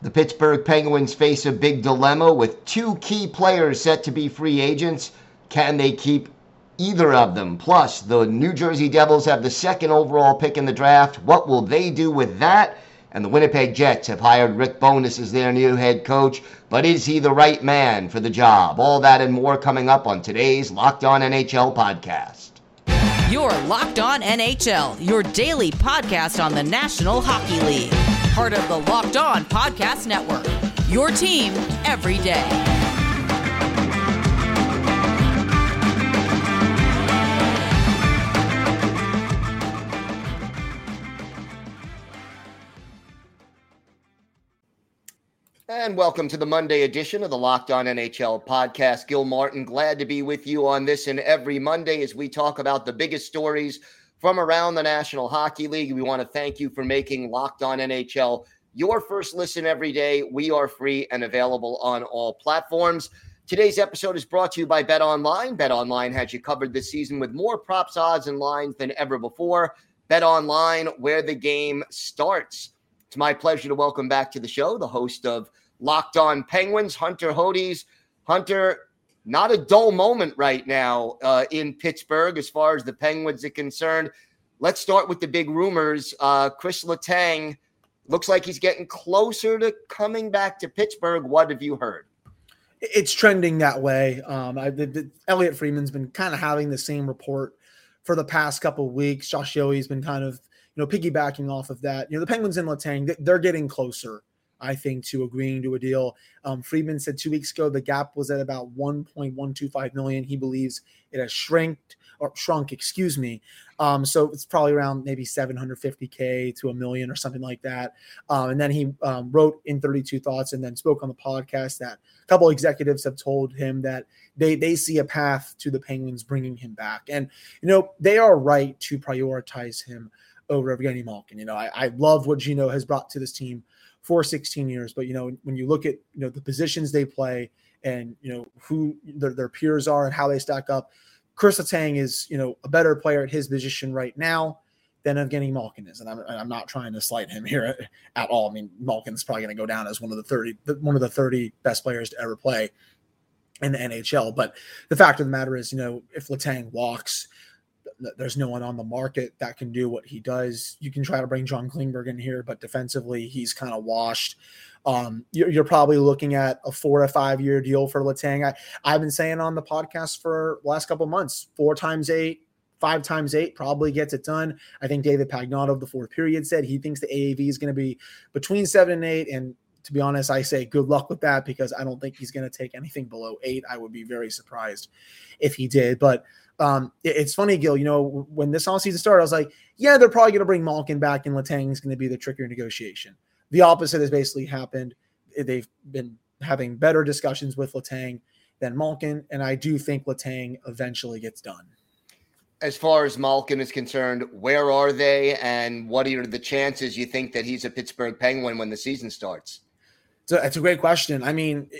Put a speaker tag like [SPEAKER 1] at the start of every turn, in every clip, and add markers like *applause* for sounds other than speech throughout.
[SPEAKER 1] The Pittsburgh Penguins face a big dilemma with two key players set to be free agents. Can they keep either of them? Plus, the New Jersey Devils have the second overall pick in the draft. What will they do with that? And the Winnipeg Jets have hired Rick Bowness as their new head coach. But is he the right man for the job? All that and more coming up on today's Locked On NHL podcast.
[SPEAKER 2] Your Locked On NHL, your daily podcast on the National Hockey League. Part of the Locked On Podcast Network. Your team every day.
[SPEAKER 1] And welcome to the Monday edition of the Locked On NHL podcast. Gil Martin, glad to be with you on this and every Monday as we talk about the biggest stories from around the National Hockey League. We want to thank you for making Locked On NHL your first listen every day. We are free and available on all platforms. Today's episode is brought to you by Bet Online. Bet Online has you covered this season with more props, odds, and lines than ever before. Bet Online, where the game starts. It's my pleasure to welcome back to the show the host of Locked On Penguins, Hunter Hodes. Hunter, not a dull moment right now uh, in Pittsburgh as far as the Penguins are concerned. Let's start with the big rumors. Uh, Chris Letang looks like he's getting closer to coming back to Pittsburgh. What have you heard?
[SPEAKER 3] It's trending that way. Um, I, the, the, Elliotte Friedman's been kind of having the same report for the past couple weeks. Josh Yohe's been kind of you know piggybacking off of that. You know the Penguins and Letang they're getting closer I think, to agreeing to a deal. Um, Friedman said two weeks ago the gap was at about 1.125 million. He believes it has shrinked or shrunk, excuse me. Um, so it's probably around maybe 750k to a million or something like that. Um, and then he um, wrote in 32 Thoughts and then spoke on the podcast that a couple executives have told him that they they see a path to the Penguins bringing him back, and you know they are right to prioritize him over Evgeny Malkin. You know I, I love what Gino has brought to this team for 16 years. But you know, when you look at you know the positions they play and you know who their, their peers are and how they stack up, Chris Letang is you know a better player at his position right now than Evgeny Malkin is, and I'm, I'm not trying to slight him *laughs* here at, all. I mean, Malkin's probably going to go down as one of the 30 one of the 30 best players to ever play in the NHL. But the fact of the matter is, you know, if Letang walks, there's no one on the market that can do what he does. You can try to bring John Klingberg in here, but defensively, he's kind of washed. Um, you're, you're, probably looking at a four to five year deal for Letang. I, I've been saying on the podcast for the last couple months, four times eight, five times eight probably gets it done. I think David Pagnotta of the fourth period said he thinks the AAV is going to be between seven and eight. And to be honest, I say good luck with that because I don't think he's going to take anything below eight. I would be very surprised if he did. But um, it, it's funny, Gil. You know, when this all season started, I was like, yeah, they're probably going to bring Malkin back, and Letang is going to be the trickier negotiation. The opposite has basically happened. They've been having better discussions with Letang than Malkin, and I do think Letang eventually gets done.
[SPEAKER 1] As far as Malkin is concerned, where are they, and what are the chances you think that he's a Pittsburgh Penguin when the season starts?
[SPEAKER 3] So it's a great question. I mean,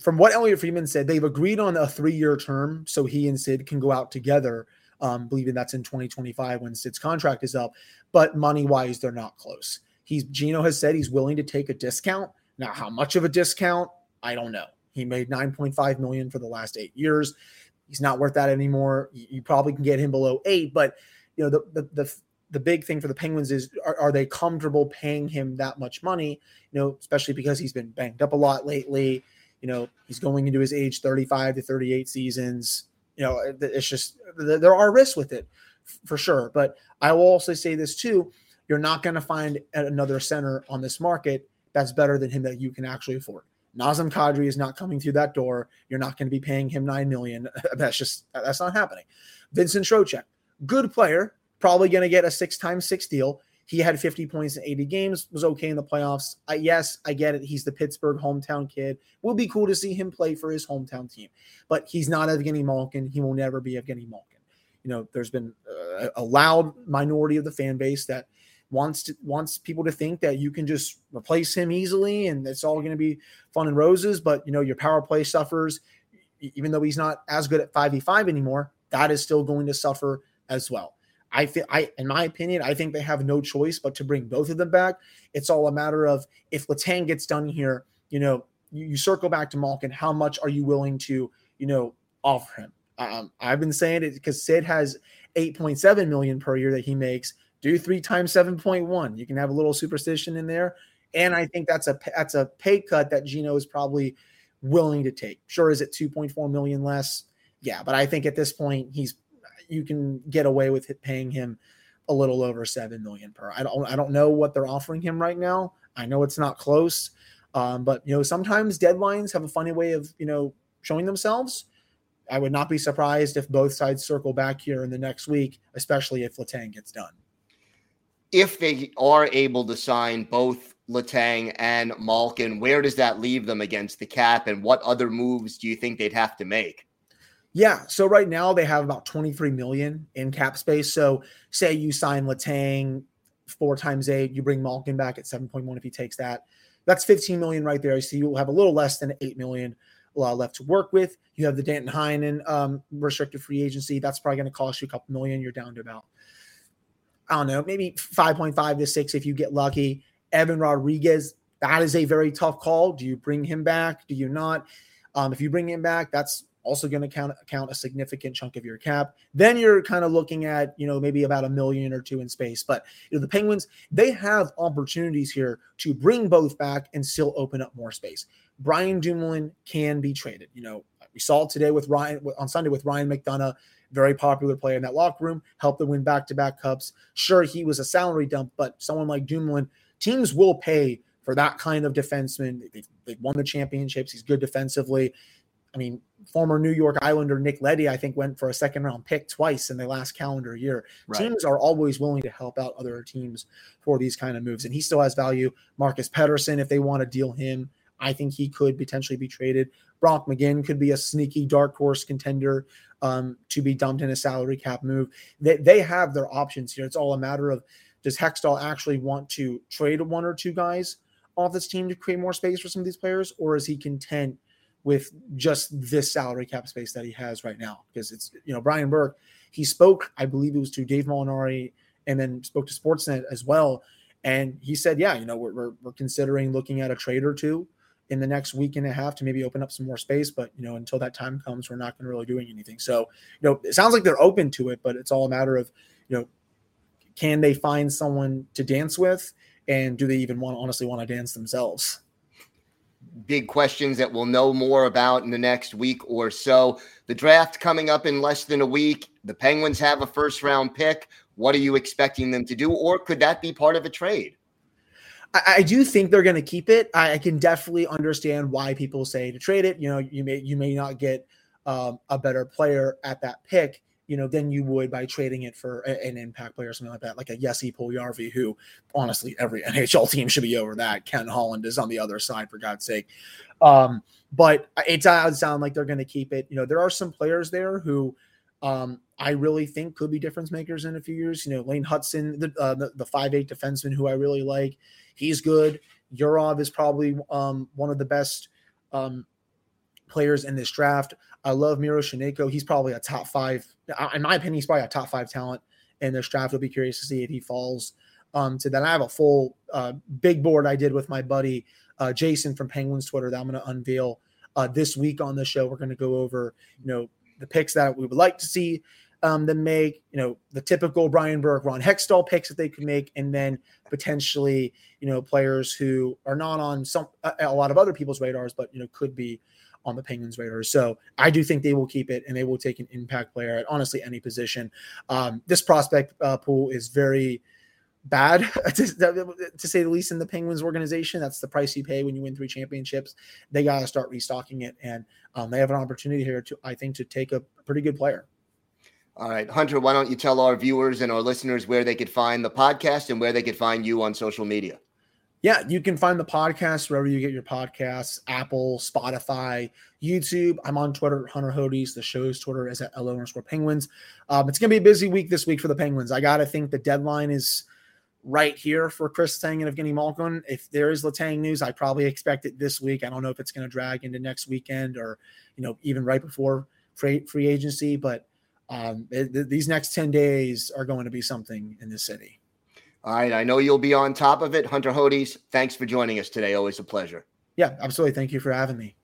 [SPEAKER 3] from what Elliotte Friedman said, they've agreed on a three-year term, so he and Sid can go out together. Um, believing that's in 2025 when Sid's contract is up. But money-wise, they're not close. He's Gino has said he's willing to take a discount. Now, how much of a discount? I don't know. He made 9.5 million for the last eight years. He's not worth that anymore. You probably can get him below eight, but you know the the the the big thing for the Penguins is are, are, they comfortable paying him that much money? You know, especially because he's been banged up a lot lately. You know, he's going into his age 35 to 38 seasons. You know, it's just there are risks with it for sure. But I will also say this too: you're not going to find another center on this market that's better than him that you can actually afford. Nazem Kadri is not coming through that door. You're not going to be paying him nine million. *laughs* That's just that's not happening. Vincent Trocheck, good player, probably going to get a six times six deal. He had 50 points in 80 games, was okay in the playoffs. I, yes, I get it. He's the Pittsburgh hometown kid. Will be cool to see him play for his hometown team, but he's not Evgeny Malkin. He will never be Evgeny Malkin. You know, there's been uh, a loud minority of the fan base that wants to wants people to think that you can just replace him easily and it's all going to be fun and roses. But you know, your power play suffers, even though he's not as good at 5v5 anymore. That is still going to suffer as well. I think I, in my opinion, I think they have no choice but to bring both of them back. It's all a matter of if Letang gets done here, you know, you, you circle back to Malkin. How much are you willing to, you know, offer him? Um, I've been saying it because Sid has 8.7 million per year that he makes. Do three times 7.1. You can have a little superstition in there, and I think that's a that's a pay cut that Gino is probably willing to take. Sure, is it 2.4 million less? Yeah, but I think at this point he's you can get away with paying him a little over seven million per. I don't I don't know what they're offering him right now. I know it's not close, um, but you know sometimes deadlines have a funny way of you know showing themselves. I would not be surprised if both sides circle back here in the next week, especially if Letang gets done.
[SPEAKER 1] If they are able to sign both Letang and Malkin, where does that leave them against the cap, and what other moves do you think they'd have to make?
[SPEAKER 3] Yeah. So right now they have about 23 million in cap space. So say you sign Letang four times eight, you bring Malkin back at 7.1 if he takes that. That's 15 million right there. So you'll have a little less than 8 million uh, left to work with. You have the Danton Heinen um, restricted free agency. That's probably going to cost you a couple million. You're down to about, I don't know, maybe 5.5 to 6 if you get lucky. Evan Rodrigues, that is a very tough call. Do you bring him back? Do you not? Um, if you bring him back, that's also going to count count a significant chunk of your cap. Then you're kind of looking at you know maybe about a million or two in space. But you know the Penguins they have opportunities here to bring both back and still open up more space. Brian Dumoulin can be traded. You know we saw today with Ryan on Sunday with Ryan McDonagh. Very popular player in that locker room, helped them win back to back cups. Sure, he was a salary dump, but someone like Dumoulin, teams will pay for that kind of defenseman. They've, they've won the championships. He's good defensively. I mean, former New York Islander Nick Leddy, I think, went for a second round pick twice in the last calendar year. Right. Teams are always willing to help out other teams for these kind of moves, and he still has value. Marcus Pettersson, if they want to deal him, I think he could potentially be traded. Brock McGinn could be a sneaky dark horse contender um, to be dumped in a salary cap move. They, they have their options here. It's all a matter of does Hextall actually want to trade one or two guys off this team to create more space for some of these players, or is he content with just this salary cap space that he has right now. Because it's, you know, Brian Burke, he spoke, I believe it was to Dave Molinari and then spoke to Sportsnet as well. And he said, yeah, you know, we're, we're, we're considering looking at a trade or two in the next week and a half to maybe open up some more space. But, you know, until that time comes, we're not going to really doing anything. So, you know, it sounds like they're open to it, but it's all a matter of, you know, can they find someone to dance with? And do they even want honestly want to dance themselves?
[SPEAKER 1] Big questions that we'll know more about in the next week or so. The draft coming up in less than a week. The Penguins have a first round pick. What are you expecting them to do? Or could that be part of a trade?
[SPEAKER 3] I, do think they're going to keep it. I, I, can definitely understand why people say to trade it. You know, you may you may not get um, a better player at that pick, you know, than you would by trading it for a, an impact player or something like that, like a Jesse Puljujarvi, who honestly every *laughs* NHL team should be over that. Ken Holland is on the other side, for God's sake. Um, but it does sound like they're going to keep it. You know, there are some players there who um, I really think could be difference makers in a few years. You know, Lane Hutson, the uh, the, the five eight defenseman who I really like, he's good. Yurov is probably um, one of the best um, players in this draft. I love Miroshnichenko. He's probably a top five, in my opinion, he's probably a top five talent in this draft. I'll be curious to see if he falls um, to that. I have a full uh, big board I did with my buddy uh, Jason from Penguins Twitter that I'm going to unveil uh, this week on the show. We're going to go over, you know, the picks that we would like to see um, them make, you know, the typical Brian Burke, Ron Hextall picks that they could make, and then potentially, you know, players who are not on some a, a lot of other people's radars, but you know, could be on the Penguins radar. So I do think they will keep it and they will take an impact player at honestly any position. Um, this prospect uh, pool is very bad *laughs* to, to, say the least in the Penguins organization. That's the price you pay when you win three championships. They got to start restocking it, and um, they have an opportunity here to, I think, to take a pretty good player.
[SPEAKER 1] All right, Hunter, why don't you tell our viewers and our listeners where they could find the podcast and where they could find you on social media?
[SPEAKER 3] Yeah, you can find the podcast wherever you get your podcasts Apple, Spotify, YouTube. I'm on Twitter, Hunter Hodes. The show's Twitter is at LO underscore Penguins. Um, it's going to be a busy week this week for the Penguins. I got to think the deadline is right here for Chris Letang and Evgeny Malkin. If there is Letang news, I probably expect it this week. I don't know if it's going to drag into next weekend or, you know, even right before free, free agency, but um, it, these next 10 days are going to be something in the city.
[SPEAKER 1] All right. I know you'll be on top of it. Hunter Hodes, thanks for joining us today. Always a pleasure.
[SPEAKER 3] Yeah, absolutely. Thank you for having me.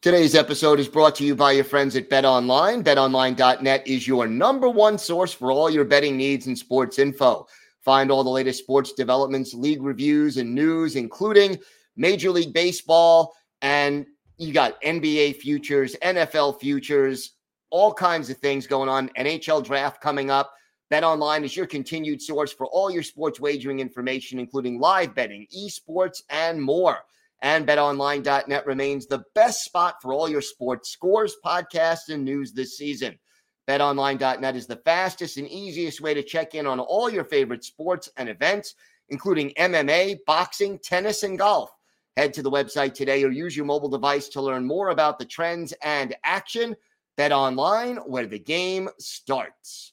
[SPEAKER 1] Today's episode is brought to you by your friends at Bet Online. BetOnline.net is your number one source for all your betting needs and sports info. Find all the latest sports developments, league reviews, and news, including Major League Baseball, and you got NBA futures, NFL futures, all kinds of things going on. NHL draft coming up. Bet Online is your continued source for all your sports wagering information, including live betting, esports, and more. And betonline.net remains the best spot for all your sports scores, podcasts, and news this season. BetOnline.net is the fastest and easiest way to check in on all your favorite sports and events, including MMA, boxing, tennis, and golf. Head to the website today or use your mobile device to learn more about the trends and action. Bet online where the game starts.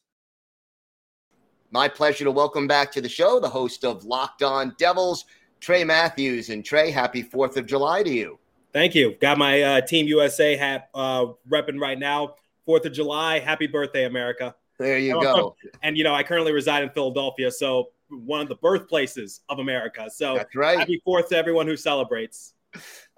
[SPEAKER 1] My pleasure to welcome back to the show the host of Locked On Devils, Trey Matthews. And Trey, happy 4th of July to you.
[SPEAKER 4] Thank you. Got my uh, Team USA hat uh, repping right now. 4th of July. Happy birthday, America.
[SPEAKER 1] There you go. *laughs*
[SPEAKER 4] And, you know, I currently reside in Philadelphia. So one of the birthplaces of America. So
[SPEAKER 1] that's right.
[SPEAKER 4] Happy Fourth to everyone who celebrates.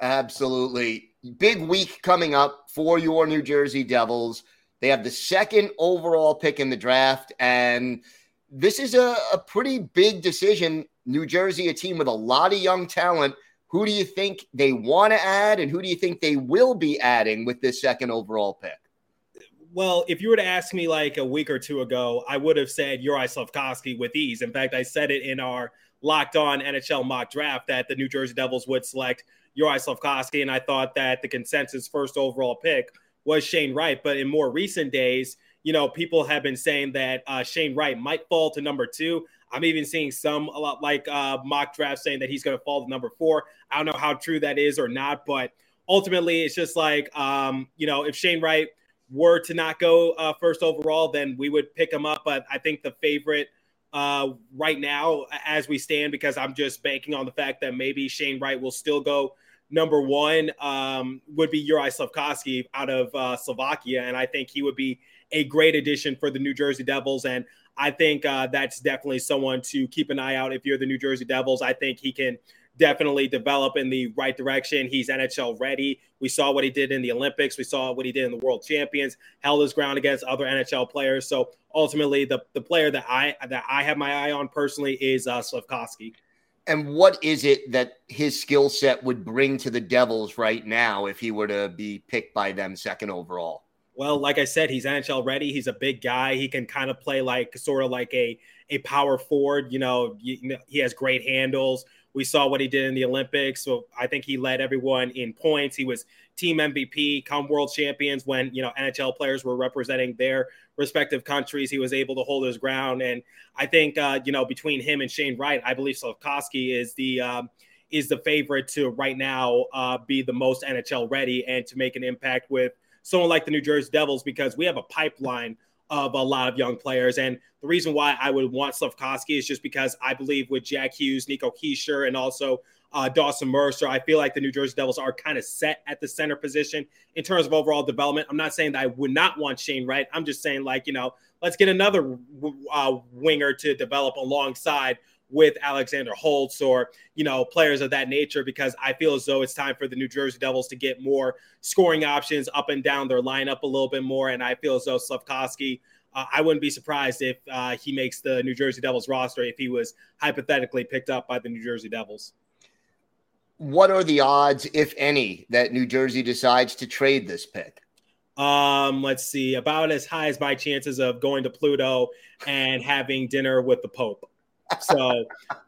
[SPEAKER 1] Absolutely. Big week coming up for your New Jersey Devils. They have the second overall pick in the draft. And this is a, a pretty big decision. New Jersey, a team with a lot of young talent. Who do you think they want to add, and who do you think they will be adding with this second overall pick?
[SPEAKER 4] well, if you were to ask me like a week or two ago, I would have said Juraj Slafkovsky with ease. In fact, I said it in our locked on NHL mock draft that the New Jersey Devils would select Juraj Slafkovsky, and I thought that the consensus first overall pick was Shane Wright. But in more recent days, you know, people have been saying that uh, Shane Wright might fall to number two. I'm even seeing some a lot like uh, mock draft saying that he's going to fall to number four. I don't know how true that is or not, but ultimately, it's just like um, you know, if Shane Wright – were to not go uh, first overall, then we would pick him up. But I think the favorite uh, right now, as we stand, because I'm just banking on the fact that maybe Shane Wright will still go number one, um, would be Juraj Slafkovsky out of uh, Slovakia. And I think he would be a great addition for the New Jersey Devils. And I think uh, that's definitely someone to keep an eye out if you're the New Jersey Devils. I think he can – definitely develop in the right direction. He's NHL ready. We saw what he did in the Olympics. We saw what he did in the World Champions. Held his ground against other NHL players. So ultimately, the the player that I that I have my eye on personally is uh, Slafkovsky.
[SPEAKER 1] And what is it that his skill set would bring to the Devils right now if he were to be picked by them second overall?
[SPEAKER 4] Well, like I said, he's NHL ready. He's a big guy. He can kind of play like sort of like a a power forward. You know, he has great handles we saw what he did in the Olympics. So I think he led everyone in points. He was team MVP, come world champions when, you know, NHL players were representing their respective countries. He was able to hold his ground. And I think, uh, you know, between him and Shane Wright, I believe Slafkovsky is the, um, is the favorite to right now uh, be the most NHL ready and to make an impact with someone like the New Jersey Devils because we have a pipeline of a lot of young players. And the reason why I would want Slafkovsky is just because I believe with Jack Hughes, Nico Hischier, and also uh, Dawson Mercer, I feel like the New Jersey Devils are kind of set at the center position in terms of overall development. I'm not saying that I would not want Shane Wright. I'm just saying, like, you know, let's get another uh, winger to develop alongside with Alexander Holtz or, you know, players of that nature, because I feel as though it's time for the New Jersey Devils to get more scoring options up and down their lineup a little bit more. And I feel as though Slafkovsky, uh, I wouldn't be surprised if uh, he makes the New Jersey Devils roster if he was hypothetically picked up by the New Jersey Devils.
[SPEAKER 1] What are the odds, if any, that New Jersey decides to trade this pick?
[SPEAKER 4] Um, let's see, about as high as my chances of going to Pluto and having dinner with the Pope. So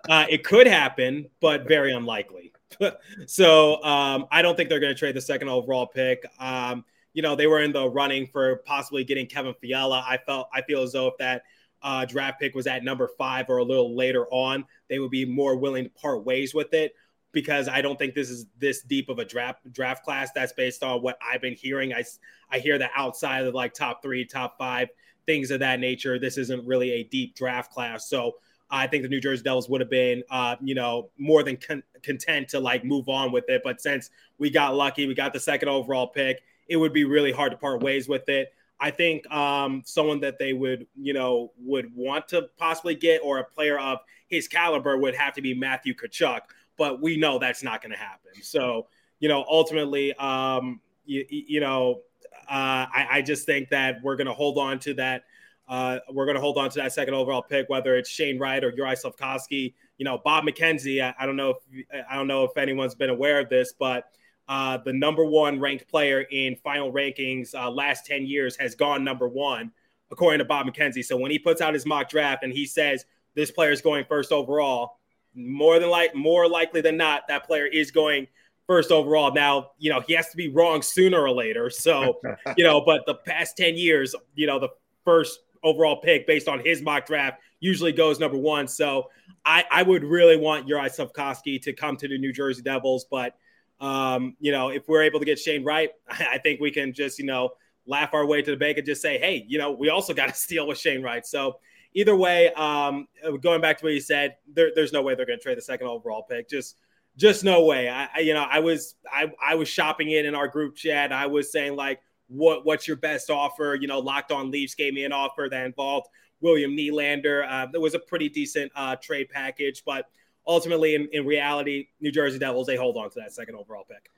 [SPEAKER 4] uh, it could happen, but very unlikely. *laughs* so um, I don't think they're going to trade the second overall pick. Um, you know, they were in the running for possibly getting Kevin Fiala. I felt I feel as though if that uh, draft pick was at number five or a little later on, they would be more willing to part ways with it because I don't think this is this deep of a draft draft class. That's based on what I've been hearing. I I hear that outside of like top three, top five, things of that nature, this isn't really a deep draft class. So I think the New Jersey Devils would have been, uh, you know, more than con- content to like move on with it. But since we got lucky, we got the second overall pick, it would be really hard to part ways with it. I think um, someone that they would, you know, would want to possibly get or a player of his caliber would have to be Matthew Tkachuk, but we know that's not going to happen. So, you know, ultimately, um, you, you know, uh, I, I, just think that we're going to hold on to that. Uh, we're going to hold on to that second overall pick, whether it's Shane Wright or Uri Slafkovsky. You know, Bob McKenzie. I, I, don't know if I don't know if anyone's been aware of this, but uh, the number one ranked player in final rankings uh, last 10 years has gone number one, according to Bob McKenzie. So when he puts out his mock draft and he says this player is going first overall, more than like more likely than not, that player is going first overall. Now, you know, he has to be wrong sooner or later. So, *laughs* you know, but the past 10 years, you know, the first overall pick based on his mock draft usually goes number one. So I, I would really want Uri Slafkovsky to come to the New Jersey Devils, but um, you know, if we're able to get Shane Wright, *laughs* I think we can just, you know, laugh our way to the bank and just say, hey, you know, we also got to *laughs* steal with Shane Wright. So either way, um, going back to what you said, there, there's no way they're going to trade the second overall pick. Just, just no way. I, you know, I was, I, I was shopping it in our group chat. I was saying like, what, what's your best offer? You know, Locked On Leafs gave me an offer that involved William Nylander. Uh, there was a pretty decent uh, trade package, but ultimately, in, in reality, New Jersey Devils, they hold on to that second overall pick.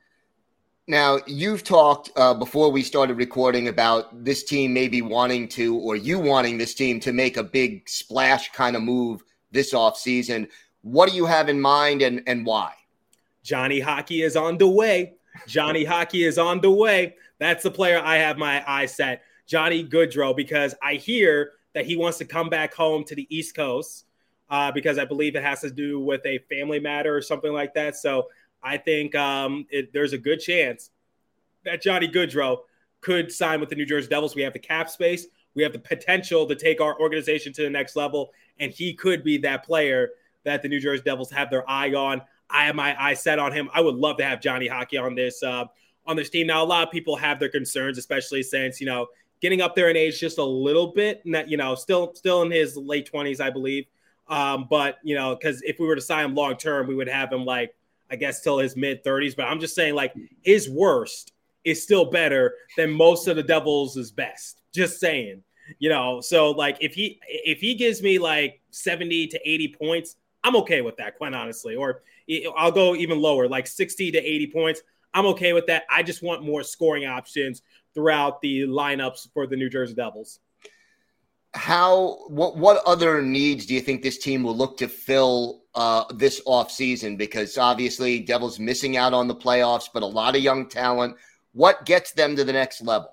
[SPEAKER 1] Now, you've talked uh, before we started recording about this team maybe wanting to, or you wanting this team to make a big splash kind of move this offseason. What do you have in mind and, and why?
[SPEAKER 4] Johnny Hockey is on the way. Johnny Hockey is on the way. That's the player I have my eye set. Johnny Gaudreau, because I hear that he wants to come back home to the East Coast uh, because I believe it has to do with a family matter or something like that. So I think um, it, there's a good chance that Johnny Gaudreau could sign with the New Jersey Devils. We have the cap space, we have the potential to take our organization to the next level, and he could be that player that the New Jersey Devils have their eye on. I have my eye set on him. I would love to have Johnny Hockey on this uh, on this team. Now, a lot of people have their concerns, especially since you know getting up there in age just a little bit. You know, still still in his late twenties, I believe. Um, but you know, because if we were to sign him long term, we would have him like I guess till his mid 30s. But I'm just saying, like his worst is still better than most of the Devils' is best. Just saying, you know. So like if he if he gives me like 70 to 80 points, I'm okay with that, quite honestly. Or I'll go even lower, like 60 to 80 points. I'm okay with that. I just want more scoring options throughout the lineups for the New Jersey Devils
[SPEAKER 1] how what what other needs do you think this team will look to fill uh, this offseason? Because obviously, Devils missing out on the playoffs, but a lot of young talent. What gets them to the next level?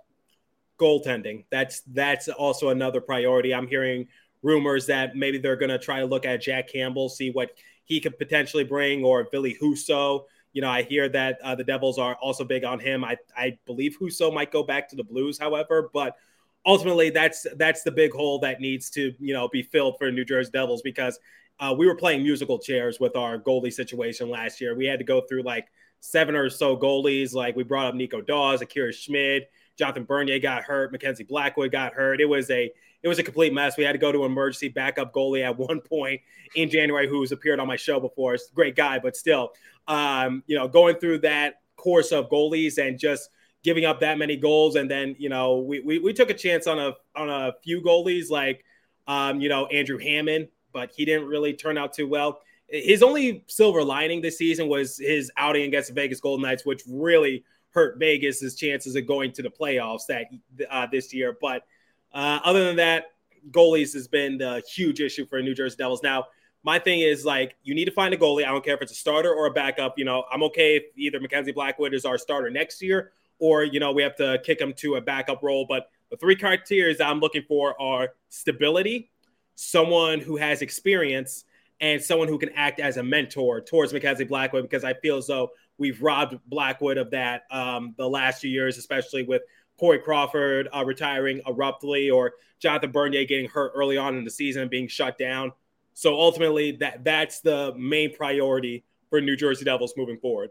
[SPEAKER 4] Goaltending. That's that's also another priority. I'm hearing rumors that maybe they're going to try to look at Jack Campbell, see what he could potentially bring, or Ville Husso. You know, I hear that uh, the Devils are also big on him. I I believe Husso might go back to the Blues, however, but ultimately that's that's the big hole that needs to you know be filled for New Jersey Devils because uh, we were playing musical chairs with our goalie situation last year. We had to go through like seven or so goalies. Like we brought up Nico Daws, Akira Schmid, Jonathan Bernier got hurt, Mackenzie Blackwood got hurt. It was a it was a complete mess. We had to go to emergency backup goalie at one point in January, who's appeared on my show before. It's a great guy, but still, um, you know, going through that course of goalies and just giving up that many goals. And then, you know, we, we, we took a chance on a, on a few goalies like, um, you know, Andrew Hammond, but he didn't really turn out too well. His only silver lining this season was his outing against the Vegas Golden Knights, which really hurt Vegas's chances of going to the playoffs that uh, this year. But uh, other than that, goalies has been the huge issue for New Jersey Devils. Now, my thing is like you need to find a goalie. I don't care if it's a starter or a backup. You know, I'm okay if either Mackenzie Blackwood is our starter next year or you know we have to kick him to a backup role. But the three criteria I'm looking for are stability, someone who has experience, and someone who can act as a mentor towards Mackenzie Blackwood because I feel as though we've robbed Blackwood of that um, the last few years, especially with Corey Crawford uh, retiring abruptly or Jonathan Bernier getting hurt early on in the season and being shut down. So ultimately, that that's the main priority for New Jersey Devils moving forward.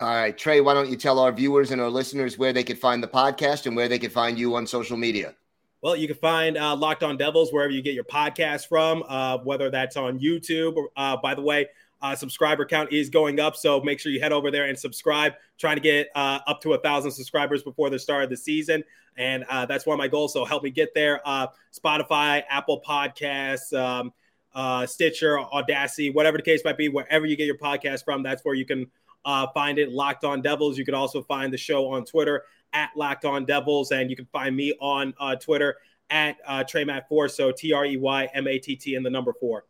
[SPEAKER 1] All right, Trey, why don't you tell our viewers and our listeners where they could find the podcast and where they could find you on social media?
[SPEAKER 4] Well, you can find uh, Locked On Devils wherever you get your podcast from, uh, whether that's on YouTube. Uh, by the way, uh, subscriber count is going up. So make sure you head over there and subscribe. Trying to get uh, up to a thousand subscribers before the start of the season, and uh, that's one of my goals. So help me get there. Spotify, Apple Podcasts. Um, uh, Stitcher, Audacity, whatever the case might be, wherever you get your podcast from, that's where you can uh, find it. Locked On Devils. You can also find the show on Twitter at Locked On Devils, and you can find me on uh, Twitter at uh, Trey Matt Four. So T R E Y M A T T and the number four.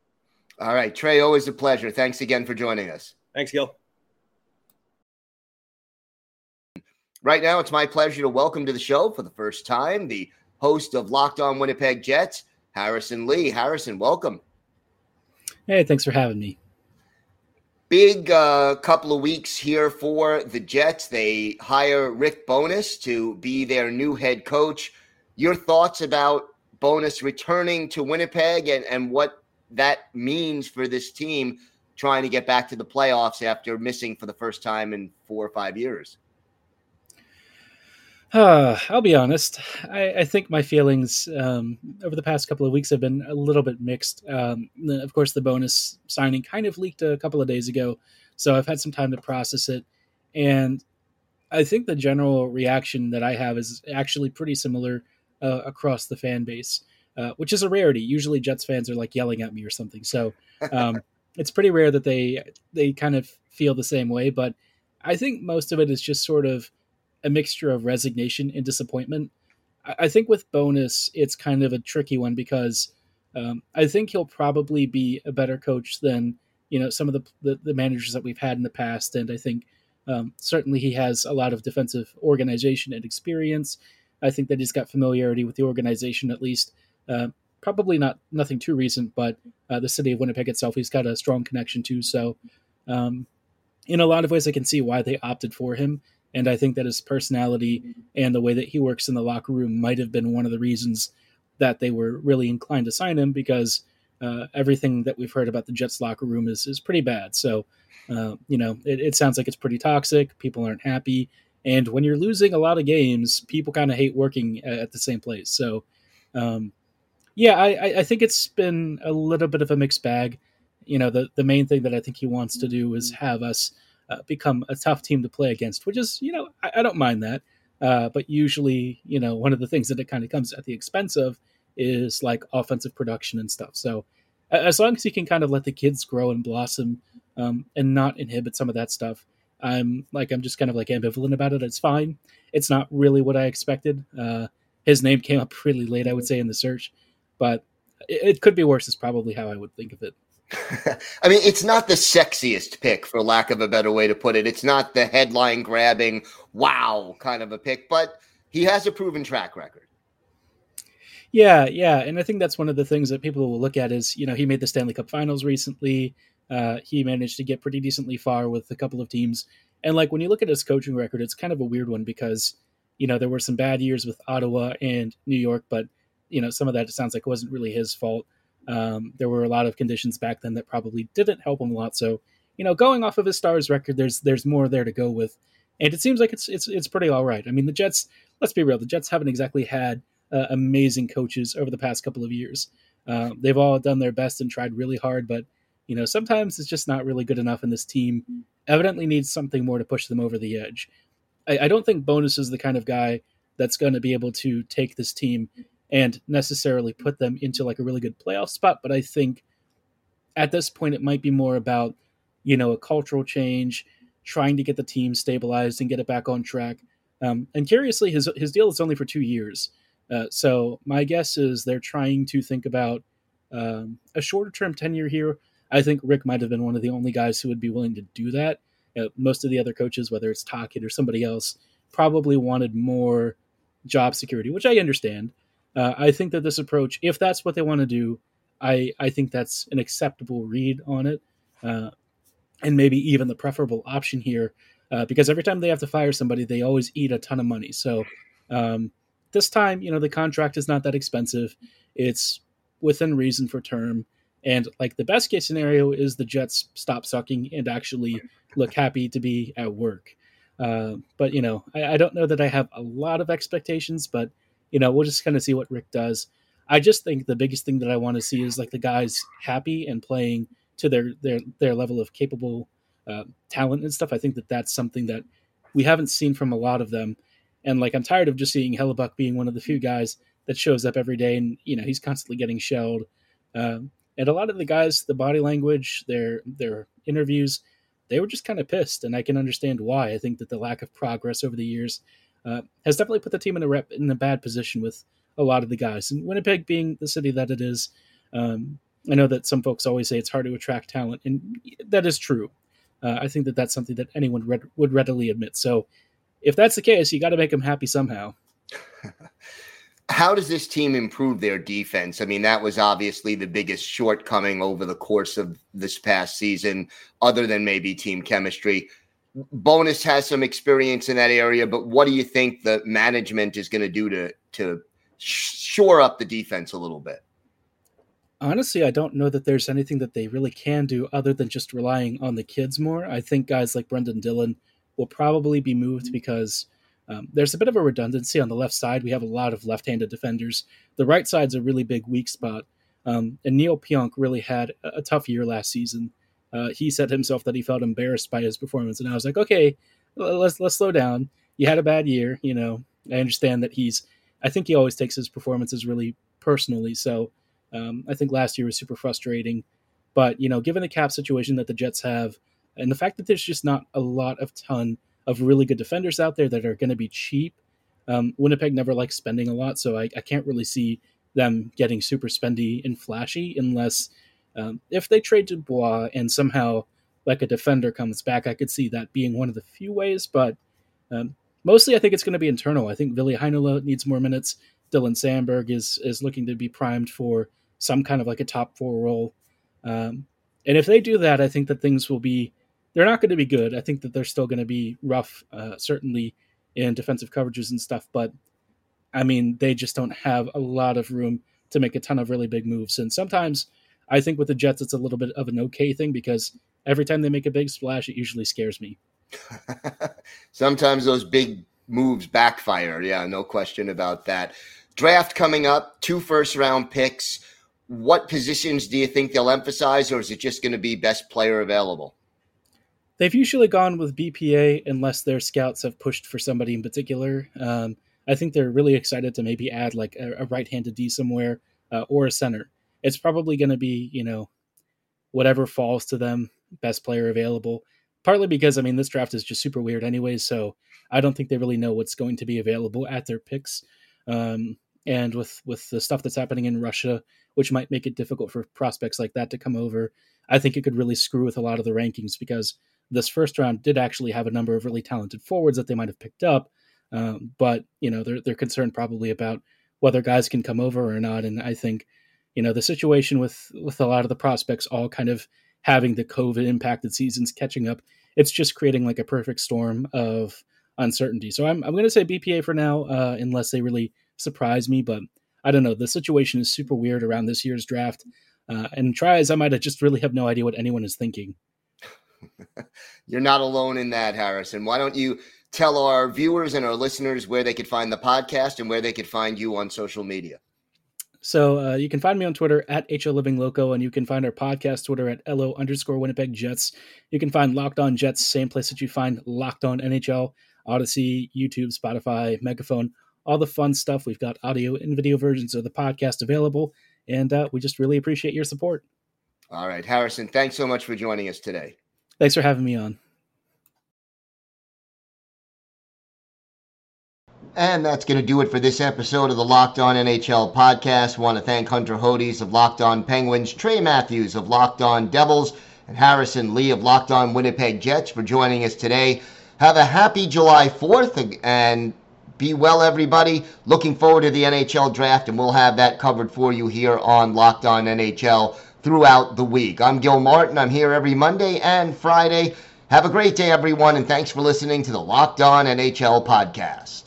[SPEAKER 1] All right, Trey. Always a pleasure. Thanks again for joining us.
[SPEAKER 4] Thanks, Gil.
[SPEAKER 1] Right now, it's my pleasure to welcome to the show for the first time the host of Locked On Winnipeg Jets, Harrison Lee. Harrison, welcome.
[SPEAKER 5] Hey, thanks for having me.
[SPEAKER 1] Big uh, couple of weeks here for the Jets. They hire Rick Bowness to be their new head coach. Your thoughts about Bowness returning to Winnipeg and, and what that means for this team trying to get back to the playoffs after missing for the first time in four or five years?
[SPEAKER 5] Uh, *sighs* I'll be honest. I, I think my feelings um, over the past couple of weeks have been a little bit mixed. Um, of course, the Bowness signing kind of leaked a couple of days ago, so I've had some time to process it. And I think the general reaction that I have is actually pretty similar uh, across the fan base, uh, which is a rarity. Usually, Jets fans are like yelling at me or something. So um, *laughs* it's pretty rare that they they kind of feel the same way. But I think most of it is just sort of a mixture of resignation and disappointment. I think with Bowness, it's kind of a tricky one because um, I think he'll probably be a better coach than you know some of the, the, the managers that we've had in the past, and I think um, certainly he has a lot of defensive organization and experience. I think that he's got familiarity with the organization at least. Uh, probably not nothing too recent, but uh, the city of Winnipeg itself, he's got a strong connection to. So, um, in a lot of ways, I can see why they opted for him. And I think that his personality and the way that he works in the locker room might have been one of the reasons that they were really inclined to sign him because uh, everything that we've heard about the Jets locker room is, is pretty bad. So, uh, you know, it, it, sounds like it's pretty toxic. People aren't happy. And when you're losing a lot of games, people kind of hate working at the same place. So, um, yeah, I, I think it's been a little bit of a mixed bag. You know, the, the main thing that I think he wants to do is have us uh, become a tough team to play against, which is, you know, I, I don't mind that. Uh, but usually, you know, one of the things that it kind of comes at the expense of is like offensive production and stuff. So as long as you can kind of let the kids grow and blossom um, and not inhibit some of that stuff, I'm like, I'm just kind of like ambivalent about it. It's fine. It's not really what I expected. Uh, his name came up *laughs* really late, I would say, in the search, but it, it could be worse, is probably how I would think of it. *laughs*
[SPEAKER 1] I mean, it's not the sexiest pick, for lack of a better way to put it. It's not the headline grabbing, wow kind of a pick, but he has a proven track record.
[SPEAKER 5] Yeah, yeah. And I think that's one of the things that people will look at is, you know, he made the Stanley Cup finals recently. Uh, he managed to get pretty decently far with a couple of teams. And like when you look at his coaching record, it's kind of a weird one because, you know, there were some bad years with Ottawa and New York, but, you know, some of that it sounds like wasn't really his fault. Um, there were a lot of conditions back then that probably didn't help him a lot. So, you know, going off of his stars record, there's there's more there to go with, and it seems like it's it's it's pretty all right. I mean, the Jets. Let's be real, the Jets haven't exactly had uh, amazing coaches over the past couple of years. Uh, they've all done their best and tried really hard, but you know, sometimes it's just not really good enough, and this team evidently needs something more to push them over the edge. I, I don't think Bowness is the kind of guy that's going to be able to take this team and necessarily put them into like a really good playoff spot. But I think at this point, it might be more about, you know, a cultural change, trying to get the team stabilized and get it back on track. Um, and curiously, his, his deal is only for two years. Uh, so my guess is they're trying to think about um, a shorter term tenure here. I think Rick might have been one of the only guys who would be willing to do that. Uh, most of the other coaches, whether it's Tocchet or somebody else, probably wanted more job security, which I understand. Uh, I think that this approach, if that's what they want to do, I I think that's an acceptable read on it, uh, and maybe even the preferable option here, uh, because every time they have to fire somebody, they always eat a ton of money. So um, this time, you know, the contract is not that expensive; it's within reason for term. And like the best case scenario is the Jets stop sucking and actually look happy to be at work. Uh, but you know, I, I, don't know that I have a lot of expectations, but you know, we'll just kind of see what Rick does. I just think the biggest thing that I want to see is like the guys happy and playing to their their their level of capable uh, talent and stuff. I think that that's something that we haven't seen from a lot of them. And like I'm tired of just seeing Hellebuyck being one of the few guys that shows up every day, and you know he's constantly getting shelled. Um, and a lot of the guys, the body language, their their interviews, they were just kind of pissed, and I can understand why. I think that the lack of progress over the years uh, has definitely put the team in a rep in a bad position with a lot of the guys. And Winnipeg being the city that it is, um, I know that some folks always say it's hard to attract talent, and that is true. Uh, I think that that's something that anyone read, would readily admit. So, if that's the case, you got to make them happy somehow. *laughs*
[SPEAKER 1] How does this team improve their defense? I mean, that was obviously the biggest shortcoming over the course of this past season, other than maybe team chemistry. Bowness has some experience in that area, but what do you think the management is going to do to to shore up the defense a little bit?
[SPEAKER 5] Honestly, I don't know that there's anything that they really can do other than just relying on the kids more. I think guys like Brendan Dillon will probably be moved because um, there's a bit of a redundancy on the left side. We have a lot of left-handed defenders. The right side's a really big weak spot, um, and Neal Pionk really had a, a tough year last season. Uh, he said himself that he felt embarrassed by his performance, and I was like, okay, let's let's slow down. You had a bad year, you know. I understand that he's. I think he always takes his performances really personally. So um, I think last year was super frustrating. But you know, given the cap situation that the Jets have, and the fact that there's just not a lot of ton of really good defenders out there that are going to be cheap. Um, Winnipeg never likes spending a lot, so I, I, can't really see them getting super spendy and flashy unless um, if they trade Dubois and somehow like a defender comes back, I could see that being one of the few ways. But um, mostly, I think it's going to be internal. I think Ville Heinola needs more minutes. Dylan Samberg is is looking to be primed for some kind of like a top four role. Um, and if they do that, I think that things will be they're not going to be good. I think that they're still going to be rough, uh, certainly in defensive coverages and stuff. But I mean, they just don't have a lot of room to make a ton of really big moves. And sometimes I think with the Jets, it's a little bit of an okay thing because every time they make a big splash, it usually scares me. *laughs*
[SPEAKER 1] sometimes those big moves backfire. Yeah, no question about that. Draft coming up, two first round picks. What positions do you think they'll emphasize, or is it just going to be best player available?
[SPEAKER 5] They've usually gone with BPA unless their scouts have pushed for somebody in particular. Um, I think they're really excited to maybe add like a, a right-handed D somewhere uh, or a center. It's probably going to be you know whatever falls to them, best player available. Partly because I mean this draft is just super weird anyways, so I don't think they really know what's going to be available at their picks. Um, and with with the stuff that's happening in Russia, which might make it difficult for prospects like that to come over, I think it could really screw with a lot of the rankings because this first round did actually have a number of really talented forwards that they might have picked up, um, but you know they're they're concerned probably about whether guys can come over or not. And I think you know the situation with with a lot of the prospects all kind of having the COVID impacted seasons catching up, it's just creating like a perfect storm of uncertainty. So I'm I'm going to say BPA for now, uh, unless they really surprise me. But I don't know. The situation is super weird around this year's draft. Uh, and try as I might, I just really have no idea what anyone is thinking. *laughs*
[SPEAKER 1] You're not alone in that, Harrison. Why don't you tell our viewers and our listeners where they could find the podcast and where they could find you on social media?
[SPEAKER 5] So uh, you can find me on Twitter at HO Living Loco, and you can find our podcast Twitter at LO underscore Winnipeg Jets. You can find Locked On Jets, same place that you find Locked On NHL, Odyssey, YouTube, Spotify, Megaphone, all the fun stuff. We've got audio and video versions of the podcast available, and uh, we just really appreciate your support.
[SPEAKER 1] All right, Harrison, thanks so much for joining us today.
[SPEAKER 5] Thanks for having me on.
[SPEAKER 1] And that's going to do it for this episode of the Locked On NHL podcast. Want to thank Hunter Hodes of Locked On Penguins, Trey Matthews of Locked On Devils, and Harrison Lee of Locked On Winnipeg Jets for joining us today. Have a happy July 4th and be well, everybody. Looking forward to the NHL draft, and we'll have that covered for you here on Locked On NHL throughout the week. I'm Gil Martin. I'm here every Monday and Friday. Have a great day, everyone, and thanks for listening to the Locked On NHL podcast.